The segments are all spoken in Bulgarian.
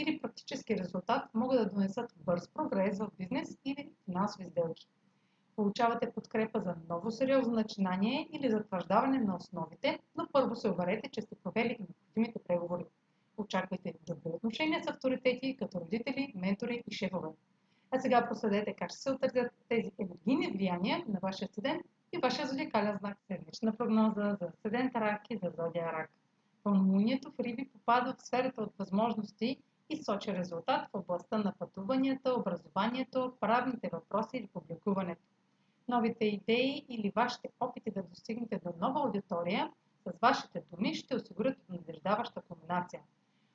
или практически резултат могат да донесат бърз прогрес в бизнес или финансови сделки. Получавате подкрепа за ново сериозно начинание или затвърждаване на основите, но първо се уверете, че сте провели необходимите преговори. Очаквайте добри отношения с авторитети, като родители, ментори и шефове. А сега проследете как ще се отразят тези енергийни влияния на вашия студент и вашия зодиакален знак. Седмична прогноза за студент Рак и за зодия Рак. Пълнолунието в Риби попада в сферата от възможности и сочи резултат в областта на пътуванията, образованието, правните въпроси или публикуването. Новите идеи или вашите опити да достигнете до нова аудитория с вашите думи ще осигурят надеждаваща комбинация.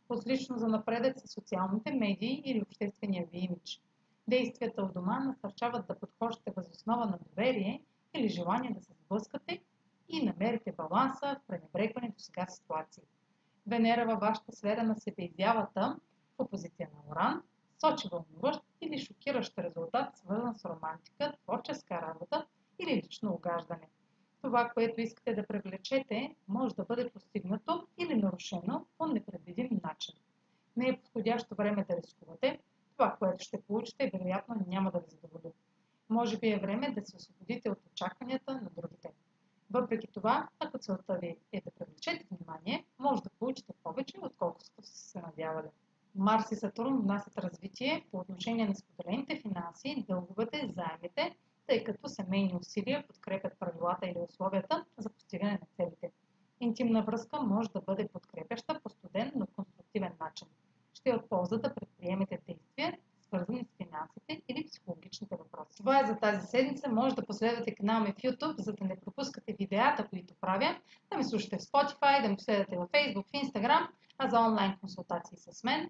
Отлично за напредък са социалните медии или обществения ви имидж. Действията у дома насърчават да подхождате възоснова на доверие или желание да се сблъскате и намерите баланса в пренебрегването сега ситуации. Венера във вашата сфера на себеизявата опозиция на Оран сочи вълнуващ или шокиращ резултат, свързан с романтика, творческа работа или лично огаждане. Това, което искате да привлечете, може да бъде постигнато или нарушено по непредвидим начин. Не е подходящо време да рискувате. Това, което ще получите, вероятно няма да ви задоволи. Може би е време да се освободите от очакванията на другите. Въпреки това, ако целта ви е да привлечете внимание, може да получите повече, отколкото сте се надявали. Марс и Сатурн внасят развитие по отношение на споделените финанси, дълговете, заемите, тъй като семейни усилия подкрепят правилата или условията за постигане на целите. Интимна връзка може да бъде подкрепяща по студен, но конструктивен начин. Ще е от полза да предприемете действия, свързани с финансите или психологичните въпроси. Това е за тази седмица. Може да последвате канал ми в YouTube, за да не пропускате видеята, които правя, да ме слушате в Spotify, да ме последвате в Facebook, в Instagram, а за онлайн консултации с мен